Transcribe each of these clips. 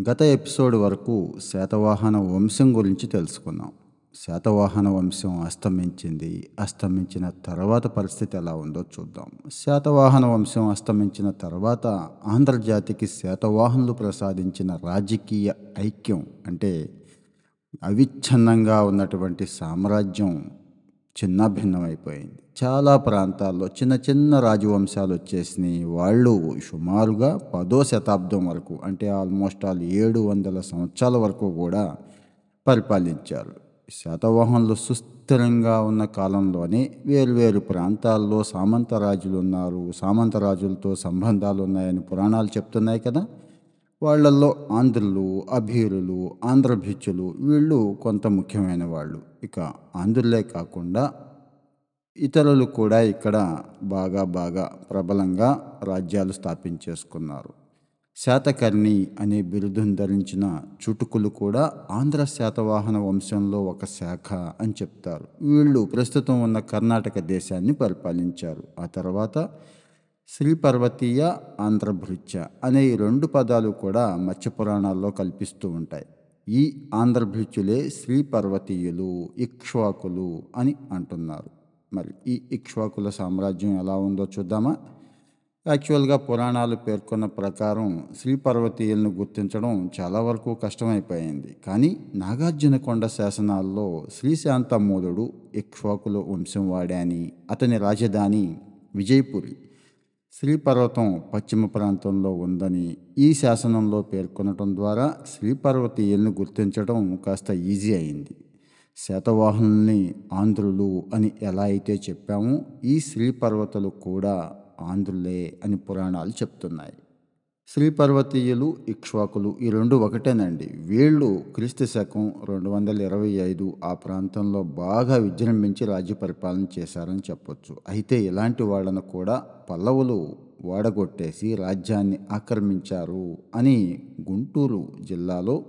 గత ఎపిసోడ్ వరకు శాతవాహన వంశం గురించి తెలుసుకున్నాం. శాతవాహన వంశం అస్తమించింది. అస్తమించిన తర్వాత పరిస్థితి ఎలా ఉందో చూద్దాం. శాతవాహన వంశం అస్తమించిన తర్వాత ఆంధ్రజాతికి శాతవాహనులు ప్రసాదించిన రాజకీయ ఐక్యం అంటే అవిచ్ఛిన్నంగా ఉన్నటువంటి సామ్రాజ్యం చిన్న భిన్నమైపోయింది చాలా ప్రాంతాల్లో చిన్న చిన్న రాజవంశాలు వచ్చేసినాయి. వాళ్ళు సుమారుగా పదో శతాబ్దం వరకు అంటే ఆల్మోస్ట్ ఆల్ ఏడు వందల సంవత్సరాల వరకు కూడా పరిపాలించారు. శాతవాహనులు సుస్థిరంగా ఉన్న కాలంలోనే వేరువేరు ప్రాంతాల్లో సామంత రాజులు ఉన్నారు. సామంత రాజులతో సంబంధాలు ఉన్నాయని పురాణాలు చెప్తున్నాయి కదా. వాళ్ళల్లో ఆంధ్రులు అభీరులు ఆంధ్రభిచ్చులు వీళ్ళు కొంత ముఖ్యమైన వాళ్ళు. ఇక ఆంధ్రులే కాకుండా ఇతరులు కూడా ఇక్కడ బాగా బాగా ప్రబలంగా రాజ్యాలు స్థాపించేసుకున్నారు. శాతకర్ణి అనే బిరుదును ధరించిన చుటుకులు కూడా ఆంధ్ర శాతవాహన వంశంలో ఒక శాఖ అని చెప్తారు. వీళ్ళు ప్రస్తుతం ఉన్న కర్ణాటక దేశాన్ని పరిపాలించారు. ఆ తర్వాత శ్రీ పర్వతీయ ఆంధ్రభృత్య అనే ఈ రెండు పదాలు కూడా మత్స్య పురాణాల్లో కల్పిస్తూ ఉంటాయి. ఈ ఆంధ్రభృత్యులే శ్రీ పర్వతీయులు ఇక్ష్వాకులు అని అంటున్నారు. మరి ఈ ఇక్ష్వాకుల సామ్రాజ్యం ఎలా ఉందో చూద్దామా? యాక్చువల్గా పురాణాలు పేర్కొన్న ప్రకారం శ్రీ పర్వతీయులను గుర్తించడం చాలా వరకు కష్టమైపోయింది. కానీ నాగార్జునకొండ శాసనాల్లో శ్రీశాంతమూలుడు ఇక్ష్వాకుల వంశం వాడాని అతని రాజధాని విజయపురి. శ్రీపర్వతం పశ్చిమ ప్రాంతంలో ఉందని ఈ శాసనంలో పేర్కొనటం ద్వారా శ్రీపర్వతీయులను గుర్తించడం కాస్త ఈజీ అయింది. శాతవాహనుల్ని ఆంధ్రులు అని ఎలా అయితే చెప్పామో ఈ శ్రీపర్వతలు కూడా ఆంధ్రులే అని పురాణాలు చెప్తున్నాయి. శ్రీపర్వతీయులు ఇక్ష్వాకులు ఈ రెండు ఒకటేనండి. వీళ్ళు క్రీస్తు శకం రెండు వందల ఇరవై ఐదు ఆ ప్రాంతంలో బాగా విజృంభించి రాజ్య పరిపాలన చేశారని చెప్పొచ్చు. అయితే ఇలాంటి వాళ్ళను కూడా పల్లవులు ఓడగొట్టేసి రాజ్యాన్ని ఆక్రమించారు అని గుంటూరు జిల్లాలో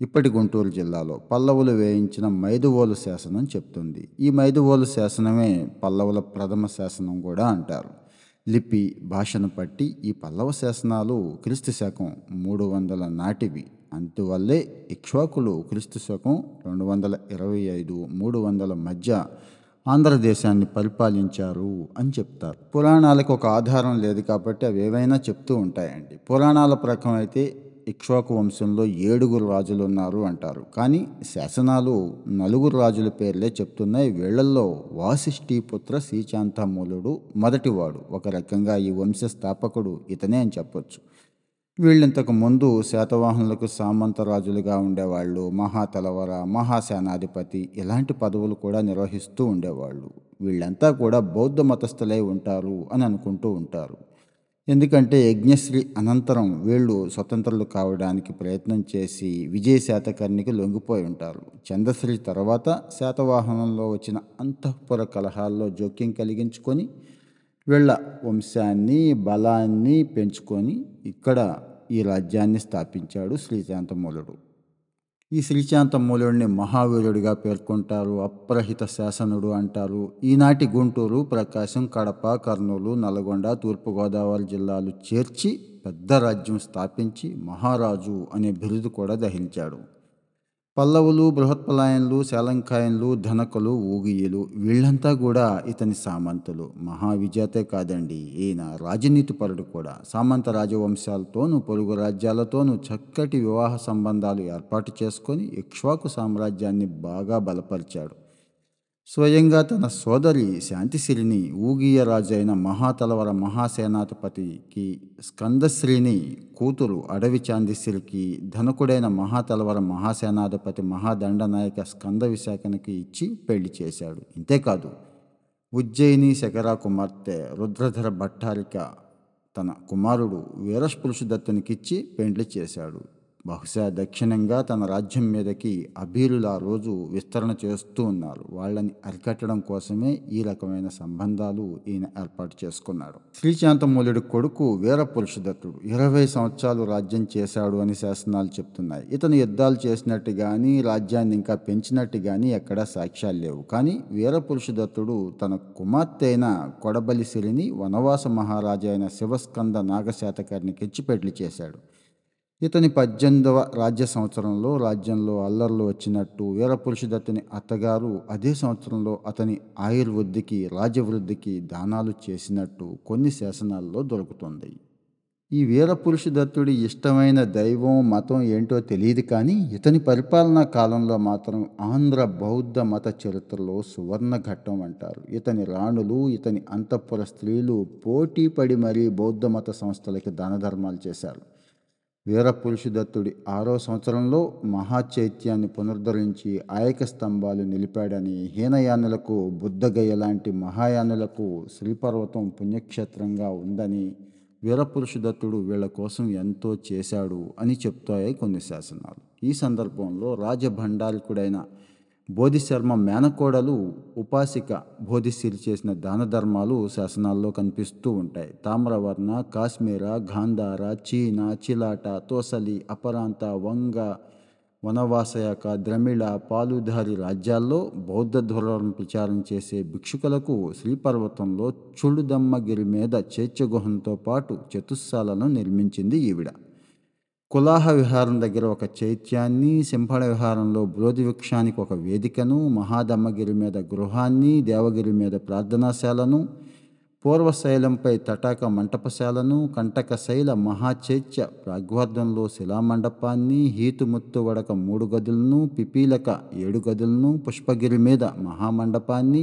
ఇప్పటి గుంటూరు జిల్లాలో పల్లవులు వేయించిన మైదువోలు శాసనం చెప్తుంది. ఈ మైదువోలు శాసనమే పల్లవుల ప్రథమ శాసనం కూడా అంటారు. లిపి భాషను బట్టి ఈ పల్లవ శాసనాలు క్రీస్తు శకం మూడు వందల నాటివి. అందువల్లే ఇక్ష్వాకులు క్రీస్తు శకం రెండు వందల ఇరవై ఐదు మూడు వందల మధ్య ఆంధ్రదేశాన్ని పరిపాలించారు అని చెప్తారు. పురాణాలకు ఒక ఆధారం లేదు కాబట్టి అవి ఏవైనా చెప్తూ ఉంటాయండి. పురాణాల ప్రకారం అయితే ఇక్ష్వాకు వంశంలో ఏడుగురు రాజులు ఉన్నారు అంటారు. కానీ శాసనాలు నలుగురు రాజుల పేర్లే చెప్తున్నాయి. వీళ్ళల్లో వాసిష్ఠీపుత్ర శ్రీచాంతమూలుడు మొదటివాడు. ఒక రకంగా ఈ వంశ స్థాపకుడు ఇతనే అని చెప్పొచ్చు. వీళ్ళింతకు ముందు శాతవాహనులకు సామంత రాజులుగా ఉండేవాళ్ళు. మహాతలవర మహాసేనాధిపతి ఇలాంటి పదవులు కూడా నిర్వహిస్తూ ఉండేవాళ్ళు. వీళ్ళంతా కూడా బౌద్ధ మతస్థులై ఉంటారు అని అనుకుంటూ ఉంటారు. ఎందుకంటే యజ్ఞశ్రీ అనంతరం వీళ్ళు స్వతంత్రులు కావడానికి ప్రయత్నం చేసి విజయ శాతకర్ణికి లొంగిపోయి ఉంటారు. చంద్రశ్రీ తర్వాత శాతవాహనంలో వచ్చిన అంతఃపుర కలహాల్లో జోక్యం కలిగించుకొని వీళ్ళ వంశాన్ని బలాన్ని పెంచుకొని ఇక్కడ ఈ రాజ్యాన్ని స్థాపించాడు శ్రీశాంతమూలుడు. ఈ శ్రీశాంత మూలుడిని మహావీరుడిగా పేర్కొంటారు అప్రహిత శాసనుడు అంటారు. ఈనాటి గుంటూరు ప్రకాశం కడప కర్నూలు నల్గొండ తూర్పుగోదావరి జిల్లాలు చేర్చి పెద్ద రాజ్యం స్థాపించి మహారాజు అనే బిరుదు కూడా దహించాడు. పల్లవులు బృహత్పలాయన్లు శాలంకాయన్లు ధనకులు ఊగియలు వీళ్ళంతా కూడా ఇతని సామంతులు. మహావిజేతే కాదండి. ఈయన రాజనీతిపరుడు కూడా. సామంత రాజవంశాలతోనూ పొరుగు రాజ్యాలతోనూ చక్కటి వివాహ సంబంధాలు ఏర్పాటు చేసుకొని ఇక్ష్వాకు సామ్రాజ్యాన్ని బాగా బలపరిచాడు. స్వయంగా తన సోదరి శాంతిశ్రీని ఊగియ రాజు అయిన మహాతలవర మహాసేనాధిపతికి స్కందశ్రీని కూతురు అడవి చాందిశ్రీకి ధనకుడైన మహాతలవర మహాసేనాధిపతి మహాదండనాయక స్కంద విశాఖనికి ఇచ్చి పెళ్ళి చేశాడు. ఇంతేకాదు ఉజ్జయిని శకరా కుమార్తె రుద్రధర భట్టారిక తన కుమారుడు వీరస్పురుషుదత్తునికిచ్చి పెండ్లి చేశాడు. బహుశా దక్షిణంగా తన రాజ్యం మీదకి అభీరులు ఆ రోజు విస్తరణ చేస్తూ ఉన్నారు. వాళ్ళని అరికట్టడం కోసమే ఈ రకమైన సంబంధాలు ఈయన ఏర్పాటు చేసుకున్నాడు. శ్రీశాంతమూలుడి కొడుకు వీర పురుషదత్తుడు ఇరవై సంవత్సరాలు రాజ్యం చేశాడు అని శాసనాలు చెప్తున్నాయి. ఇతను యుద్ధాలు చేసినట్టు కానీ రాజ్యాన్ని ఇంకా పెంచినట్టు కానీ ఎక్కడా సాక్ష్యాలు లేవు. కానీ వీర పురుషదత్తుడు తన కుమార్తె అయిన కొడబలిసిరిని వనవాస మహారాజా అయిన శివస్కంద నాగశాతకర్ణికిచ్చి పెళ్ళి చేశాడు. ఇతని పద్దెనిమిదవ రాజ్య సంవత్సరంలో రాజ్యంలో అల్లర్లు వచ్చినట్టు వీరపురుషుదత్తుని అత్తగారు అదే సంవత్సరంలో అతని ఆయుర్వృద్ధికి రాజవృద్ధికి దానాలు చేసినట్టు కొన్ని శాసనాల్లో దొరుకుతుంది. ఈ వీరపురుషుదత్తుడి ఇష్టమైన దైవం మతం ఏంటో తెలియదు కానీ ఇతని పరిపాలనా కాలంలో మాత్రం ఆంధ్ర బౌద్ధ మత చరిత్రలో సువర్ణ ఘట్టం అంటారు. ఇతని రాణులు ఇతని అంతఃపుర స్త్రీలు పోటీ పడి మరీ బౌద్ధ మత సంస్థలకి దాన ధర్మాలు చేశారు. వీరపురుషుదత్తుడి ఆరో సంవత్సరంలో మహాచైత్యాన్ని పునరుద్ధరించి ఆయక స్తంభాలు నిలిపాడని హీనయానులకు బుద్ధగయ లాంటి మహాయానులకు శ్రీపర్వతం పుణ్యక్షేత్రంగా ఉందని వీరపురుషుదత్తుడు వీళ్ళ కోసం ఎంతో చేశాడు అని చెప్తాయి కొన్ని శాసనాలు. ఈ సందర్భంలో రాజభండారికుడైన బోధిశర్మ మేనకోడలు ఉపాసిక బోధిసిరి చేసిన దాన ధర్మాలు శాసనాల్లో కనిపిస్తూ ఉంటాయి. తామ్రవర్ణ కాశ్మీర గాంధార చీన చిలాట తోసలి అపరాంత వంగ వనవాసయాక ద్రమిళ పాలుధారి రాజ్యాల్లో బౌద్ధ ధోరణం ప్రచారం చేసే భిక్షుకులకు శ్రీపర్వతంలో చుడుదమ్మగిరి మీద చైత్యగుహంతో పాటు చతుస్సాలను నిర్మించింది ఈవిడ. కులాహ విహారం దగ్గర ఒక చైత్యాన్ని సింహళ విహారంలో బ్రోధి వృక్షానికి ఒక వేదికను మహాదమ్మగిరి మీద గృహాన్ని దేవగిరి మీద ప్రార్థనాశాలను పూర్వశైలంపై తటాక మంటపశాలను కంటకశైల మహాచైత్య ప్రాగ్వర్ధంలో శిలామండపాన్ని హీతుముత్తు వడక మూడు గదులను పిపీలక ఏడు గదులను పుష్పగిరి మీద మహామండపాన్ని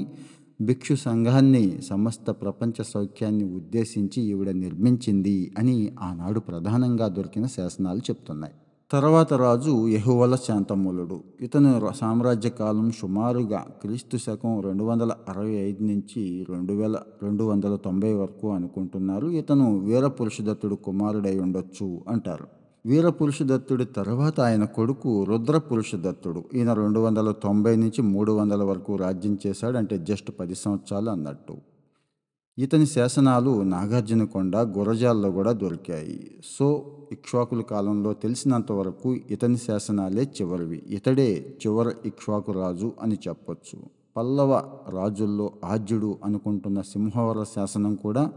భిక్షు సంఘాన్ని సమస్త ప్రపంచ సౌఖ్యాన్ని ఉద్దేశించి ఈవిడ నిర్మించింది అని ఆనాడు ప్రధానంగా దొరికిన శాసనాలు చెప్తున్నాయి. తర్వాత రాజు యహువల శాంతమూలుడు. ఇతను సామ్రాజ్య కాలం సుమారుగా క్రీస్తు శకం రెండు వందల అరవై ఐదు నుంచి రెండు వేల రెండు వందల తొంభై వరకు అనుకుంటున్నారు. ఇతను వీరపురుషదత్తుడు కుమారుడై ఉండొచ్చు అంటారు. వీరపురుషదత్తుడి తర్వాత ఆయన కొడుకు రుద్రపురుషదత్తుడు. ఈయన రెండు వందల తొంభై నుంచి మూడు వందల వరకు రాజ్యం చేశాడు. అంటే జస్ట్ పది సంవత్సరాలు అన్నట్టు. ఇతని శాసనాలు నాగార్జునకొండ గురజాల్లో కూడా దొరికాయి. సో ఇక్ష్వాకుల కాలంలో తెలిసినంత వరకు ఇతని శాసనాలే చివరివి. ఇతడే చివరి ఇక్ష్వాకు రాజు అని చెప్పొచ్చు. పల్లవ రాజుల్లో ఆద్యుడు అనుకుంటున్న సింహవర శాసనం కూడా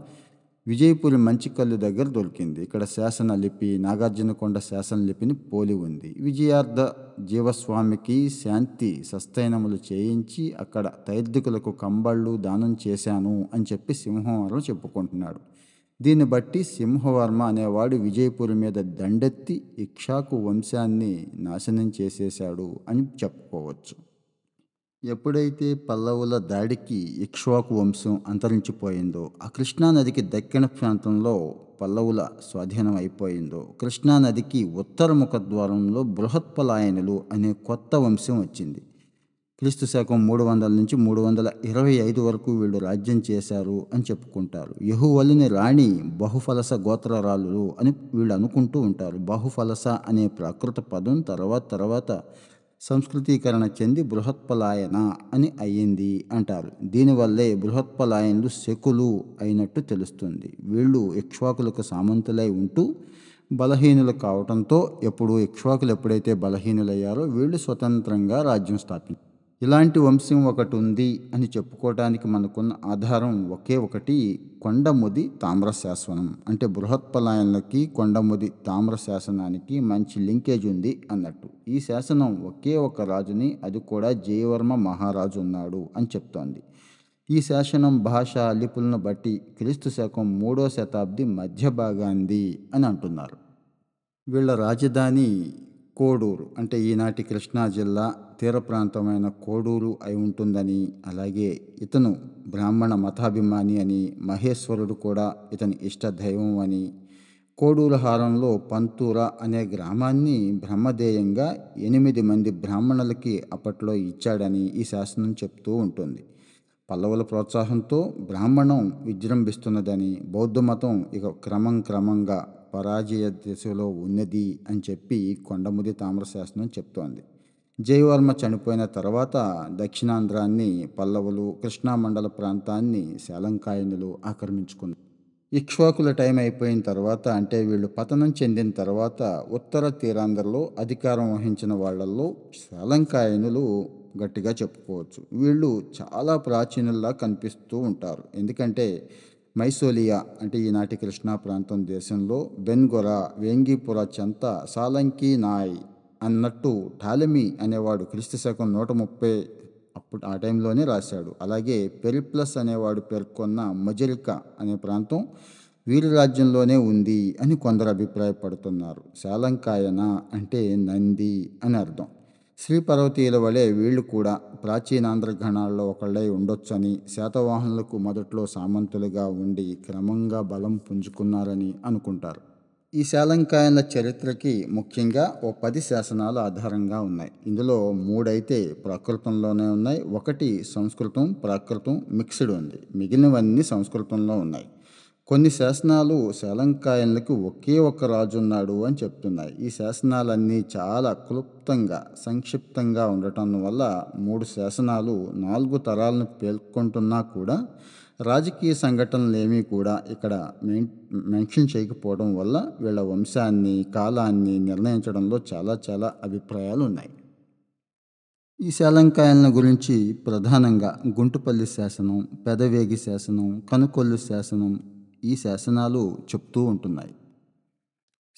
విజయపురి మంచికల్లు దగ్గర దొరికింది. ఇక్కడ శాసన లిపి నాగార్జునకొండ శాసన లిపిని పోలి ఉంది. విజయార్థ జీవస్వామికి శాంతి సస్తైనములు చేయించి అక్కడ తైర్దికులకు కంబళ్ళు దానం చేశాను అని చెప్పి సింహవర్మ చెప్పుకుంటున్నాడు. దీన్ని బట్టి సింహవర్మ అనేవాడు విజయపురి మీద దండెత్తి ఇక్షాకు వంశాన్ని నాశనం చేసేశాడు అని చెప్పుకోవచ్చు. ఎప్పుడైతే పల్లవుల దాడికి ఇక్ష్వాకు వంశం అంతరించిపోయిందో ఆ కృష్ణానదికి దక్కిన ప్రాంతంలో పల్లవుల స్వాధీనం అయిపోయిందో కృష్ణానదికి ఉత్తర ముఖద్వారంలో బృహత్పలాయనులు అనే కొత్త వంశం వచ్చింది. క్రీస్తు శకం మూడు వందల నుంచి మూడు వందల ఇరవై ఐదు వరకు వీళ్ళు రాజ్యం చేశారు అని చెప్పుకుంటారు. యహువలిని రాణి బహుఫలస గోత్రరాలు అని వీళ్ళు అనుకుంటూ ఉంటారు. బహుఫలస అనే ప్రాకృత పదం తర్వాత తర్వాత సంస్కృతీకరణ చెంది బృహత్పలాయన అని అయ్యింది అంటారు. దీనివల్లే బృహత్పలాయనులు శకులు అయినట్టు తెలుస్తుంది. వీళ్ళు ఇక్ష్వాకులకు సామంతులై ఉంటూ బలహీనులు కావటంతో ఎప్పుడు ఇక్ష్వాకులు ఎప్పుడైతే బలహీనులయ్యారో వీళ్ళు స్వతంత్రంగా రాజ్యం స్థాపించారు ఇలాంటి వంశం ఒకటి ఉంది అని చెప్పుకోవడానికి మనకున్న ఆధారం ఒకే ఒకటి కొండముది తామ్రశాసనం. అంటే బృహత్పలాయనకి కొండముది తామ్ర శాసనానికి మంచి లింకేజ్ ఉంది అన్నట్టు. ఈ శాసనం ఒకే ఒక రాజుని అది కూడా జయవర్మ మహారాజు ఉన్నాడు అని చెప్తోంది. ఈ శాసనం భాష లిపులను బట్టి క్రీస్తు శకం మూడో శతాబ్ది మధ్య భాగాంది అని అంటున్నారు. వీళ్ళ రాజధాని కోడూరు అంటే ఈనాటి కృష్ణా జిల్లా తీర ప్రాంతమైన కోడూరు అయి ఉంటుందని అలాగే ఇతను బ్రాహ్మణ మతాభిమాని అని మహేశ్వరుడు కూడా ఇతని ఇష్ట దైవం అని. కోడూరు హారంలో పంతూర అనే గ్రామాన్ని బ్రహ్మదేయంగా ఎనిమిది మంది బ్రాహ్మణులకి అప్పట్లో ఇచ్చాడని ఈ శాసనం చెప్తూ ఉంటుంది. పల్లవుల ప్రోత్సాహంతో బ్రాహ్మణం విజృంభిస్తున్నదని బౌద్ధ మతం ఇక క్రమం క్రమంగా పరాజయ దిశలో ఉన్నది అని చెప్పి కొండముది తామ్రశాసనం చెప్తోంది. జయవర్మ చనిపోయిన తర్వాత దక్షిణాంధ్రాన్ని పల్లవులు కృష్ణా మండల ప్రాంతాన్ని శాలంకాయనులు ఆక్రమించుకున్నారు. ఇక్ష్వాకుల టైం అయిపోయిన తర్వాత అంటే వీళ్ళు పతనం చెందిన తర్వాత ఉత్తర తీరాంధ్రలో అధికారం వహించిన వాళ్ళల్లో శాలంకాయనులు గట్టిగా చెప్పుకోవచ్చు. వీళ్ళు చాలా ప్రాచీనుల్లా కనిపిస్తూ ఉంటారు. ఎందుకంటే మైసోలియా అంటే ఈనాటి కృష్ణా ప్రాంతం దేశంలో బెన్గొర వేంగిపుర చెంత సాలంకి నాయ్ అన్నట్టు టాలమీ అనేవాడు క్రీస్తు శకం నూట ముప్పై అప్పుడు ఆ టైంలోనే రాశాడు. అలాగే పెరిప్లస్ అనేవాడు పేర్కొన్న మజరిక అనే ప్రాంతం వీరి రాజ్యంలోనే ఉంది అని కొందరు అభిప్రాయపడుతున్నారు. శాలంకాయన అంటే నంది అని అర్థం. శ్రీపర్వతీయుల వలె వీళ్ళు కూడా ప్రాచీనాంధ్ర గణాల్లో ఒకళ్ళై ఉండొచ్చని శాతవాహనులకు మొదట్లో సామంతులుగా ఉండి క్రమంగా బలం పుంజుకున్నారని అనుకుంటారు. ఈ శాలంకాయన చరిత్రకి ముఖ్యంగా ఓ పది శాసనాలు ఆధారంగా ఉన్నాయి. ఇందులో మూడైతే ప్రాకృతంలోనే ఉన్నాయి. ఒకటి సంస్కృతం ప్రాకృతం మిక్స్డ్ ఉంది. మిగిలినవన్నీ సంస్కృతంలో ఉన్నాయి. కొన్ని శాసనాలు శాలంకాయన్లకు ఒకే ఒక్క రాజు ఉన్నాడు అని చెప్తున్నాయి. ఈ శాసనాలన్నీ చాలా క్లుప్తంగా సంక్షిప్తంగా ఉండటం వల్ల మూడు శాసనాలు నాలుగు తరాలను పేర్కొంటున్నా కూడా రాజకీయ సంఘటనలు ఏమీ కూడా ఇక్కడ మెన్ మెన్షన్ చేయకపోవడం వల్ల వీళ్ళ వంశాన్ని కాలాన్ని నిర్ణయించడంలో చాలా చాలా అభిప్రాయాలు ఉన్నాయి ఈ శాలంకాయల గురించి ప్రధానంగా గుంటుపల్లి శాసనం పెదవేగి శాసనం కనుకొల్లు శాసనం ఈ శాసనాలు చెప్తూ ఉంటున్నాయి.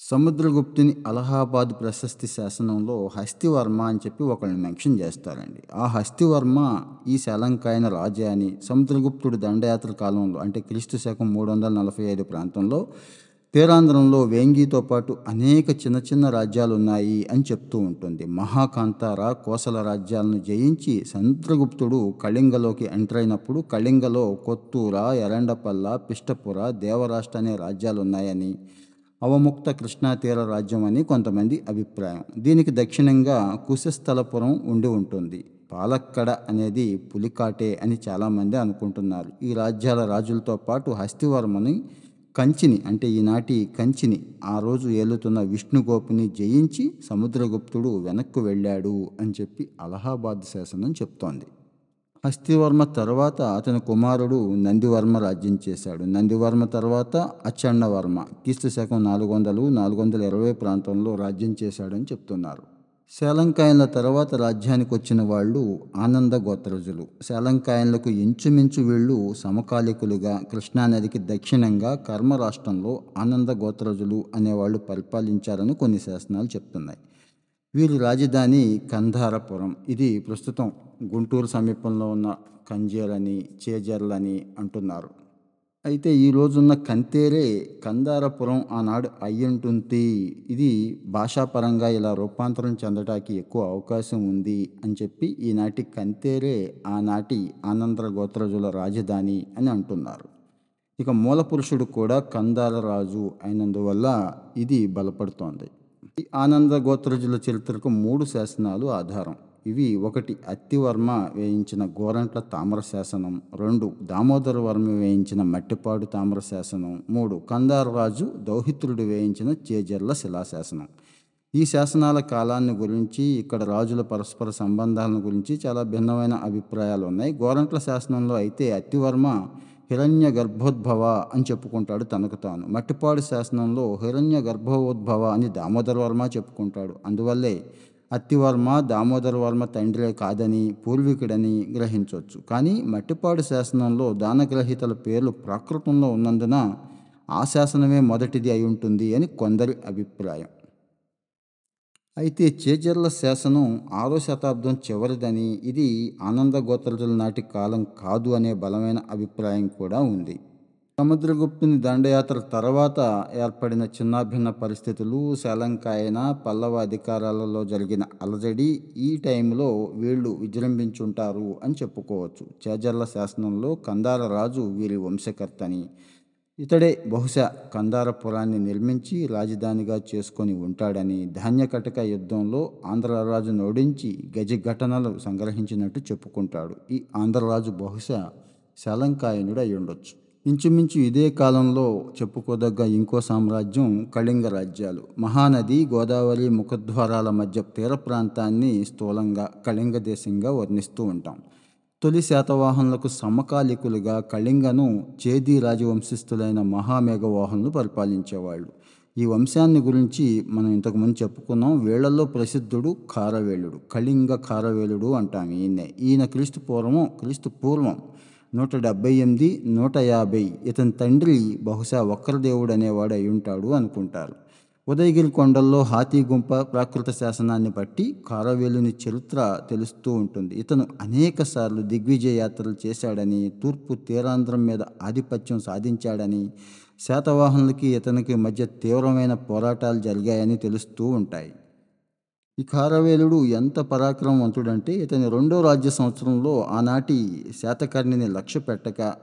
సముద్రగుప్తుని అలహాబాద్ ప్రశస్తి శాసనంలో హస్తివర్మ అని చెప్పి ఒకళ్ళని మెన్షన్ చేస్తారండి. ఆ హస్తివర్మ ఈ శలంకాయన రాజా అని సముద్రగుప్తుడు దండయాత్ర కాలంలో అంటే క్రీస్తు శకం మూడు వందల నలభై ఐదు ప్రాంతంలో తీరాంధ్రంలో వేంగితో పాటు అనేక చిన్న చిన్న రాజ్యాలు ఉన్నాయి అని చెప్తూ ఉంటుంది. మహాకాంతార కోసల రాజ్యాలను జయించి సముద్రగుప్తుడు కళింగలోకి ఎంటర్ అయినప్పుడు కళింగలో కొత్తూర ఎరండపల్ల పిష్టపుర దేవరాష్ట్ర అనే రాజ్యాలు ఉన్నాయని అవముక్త కృష్ణా తీర రాజ్యం అని కొంతమంది అభిప్రాయం. దీనికి దక్షిణంగా కుశస్థలపురం ఉండి ఉంటుంది. పాలక్కడ అనేది పులికాటే అని చాలామంది అనుకుంటున్నారు. ఈ రాజ్యాల రాజులతో పాటు హస్తివర్మని కంచిని అంటే ఈనాటి కంచిని ఆ రోజు ఏలుతున్న విష్ణుగోపుని జయించి సముద్రగుప్తుడు వెనక్కు వెళ్ళాడు అని చెప్పి అలహాబాద్ శాసనం చెప్తోంది. హస్తివర్మ తర్వాత అతని కుమారుడు నందివర్మ రాజ్యం చేశాడు. నందివర్మ తర్వాత అచ్చన్నవర్మ క్రీస్తు శకం నాలుగు వందలు నాలుగు వందల ఇరవై ప్రాంతంలో రాజ్యం చేశాడని చెప్తున్నారు. శాలంకాయన్ల తర్వాత రాజ్యానికి వచ్చిన వాళ్ళు ఆనంద గోత్రజులు. శాలంకాయన్లకు ఇంచుమించు వీళ్ళు సమకాలికులుగా కృష్ణానదికి దక్షిణంగా కర్మ రాష్ట్రంలో ఆనంద గోత్రజులు అనేవాళ్ళు పరిపాలించారని కొన్ని శాసనాలు చెప్తున్నాయి. వీరి రాజధాని కంధారపురం. ఇది ప్రస్తుతం గుంటూరు సమీపంలో ఉన్న కంజేలని చేజర్లని అంటున్నారు. అయితే ఈ రోజున్న కంతేరే కందారపురం ఆనాడు అయ్యుంటుంది ఇది భాషాపరంగా ఇలా రూపాంతరం చెందడానికి ఎక్కువ అవకాశం ఉంది అని చెప్పి ఈనాటి కంతేరే ఆనాటి ఆనంద్ర గోత్రజుల రాజధాని అని అంటున్నారు. ఇక మూలపురుషుడు కూడా కందాల రాజు అయినందువల్ల ఇది బలపడుతోంది. ఈ ఆనంద గోత్రజుల చరిత్రకు మూడు శాసనాలు ఆధారం. ఇవి ఒకటి అత్తివర్మ వేయించిన గోరంట్ల తామర శాసనం రెండు దామోదర వర్మ వేయించిన మట్టిపాడు తామర శాసనం మూడు కందారరాజు దౌహిత్రుడు వేయించిన చేజర్ల శిలాశాసనం. ఈ శాసనాల కాలాన్ని గురించి ఇక్కడ రాజుల పరస్పర సంబంధాలను గురించి చాలా భిన్నమైన అభిప్రాయాలు ఉన్నాయి. గోరంట్ల శాసనంలో అయితే అత్తివర్మ హిరణ్య గర్భోద్భవ అని చెప్పుకుంటాడు తనకు తాను. మట్టిపాడు శాసనంలో హిరణ్య గర్భోద్భవ అని దామోదర వర్మ చెప్పుకుంటాడు. అందువల్లే అత్తివర్మ దామోదర వర్మ తండ్రే కాదని పూర్వీకుడని గ్రహించవచ్చు. కానీ మట్టిపాడు శాసనంలో దానగ్రహీతల పేర్లు ప్రాకృతంలో ఉన్నందున ఆ శాసనమే మొదటిది అయి ఉంటుంది అని కొందరి అభిప్రాయం. అయితే చేజర్ల శాసనం ఆరో శతాబ్దం చివరిదని ఇది ఆనంద గోత్రజుల నాటి కాలం కాదు అనే బలమైన అభిప్రాయం కూడా ఉంది. సముద్రగుప్తుని దండయాత్ర తర్వాత ఏర్పడిన చిన్నాభిన్న పరిస్థితులు శలంకాయన పల్లవ అధికారాలలో జరిగిన అలజడి ఈ టైంలో వీళ్ళు విజృంభించుంటారు అని చెప్పుకోవచ్చు. చేజర్ల శాసనంలో కందార రాజు వీరి వంశకర్తని. ఇతడే బహుశా కందారపురాన్ని నిర్మించి రాజధానిగా చేసుకొని ఉంటాడని ధాన్యకటక యుద్ధంలో ఆంధ్రరాజును ఓడించి గజ ఘటనలు సంగ్రహించినట్టు చెప్పుకుంటాడు. ఈ ఆంధ్రరాజు బహుశా శలంకాయనుడు అయి ఉండొచ్చు. ఇంచుమించు ఇదే కాలంలో చెప్పుకోదగ్గ ఇంకో సామ్రాజ్యం కళింగ రాజ్యాలు. మహానది గోదావరి ముఖద్వారాల మధ్య తీర ప్రాంతాన్ని స్థూలంగా కళింగ దేశంగా వర్ణిస్తూ ఉంటాం. తొలి శాతవాహనులకు సమకాలికులుగా కళింగను చేది రాజవంశస్థులైన మహామేఘవాహనులు పరిపాలించేవాళ్ళు. ఈ వంశాన్ని గురించి మనం ఇంతకుముందు చెప్పుకున్నాం. వీళ్ళలో ప్రసిద్ధుడు ఖారవేలుడు కళింగ ఖారవేలుడు అంటాం ఈయన ఈయన క్రీస్తు పూర్వం క్రీస్తు పూర్వం నూట డెబ్బై ఎనిమిది నూట యాభై. ఇతని తండ్రి బహుశా ఒక్కరి దేవుడు అనేవాడు అయి ఉంటాడు అనుకుంటారు. ఉదయగిరి కొండల్లో హాతీ గుంప ప్రాకృత శాసనాన్ని బట్టి కారవేలుని చరిత్ర తెలుస్తూ ఉంటుంది. ఇతను అనేక సార్లు దిగ్విజయ యాత్రలు చేశాడని తూర్పు తీరాంధ్రం మీద ఆధిపత్యం సాధించాడని శాతవాహనులకి ఇతనికి మధ్య తీవ్రమైన పోరాటాలు జరిగాయని తెలుస్తూ ఉంటాయి. ఈ కారవేలుడు ఎంత పరాక్రమవంతుడంటే ఇతని రెండో రాజ్య సంవత్సరంలో ఆనాటి శాతకర్ణిని లక్ష్య పెట్టక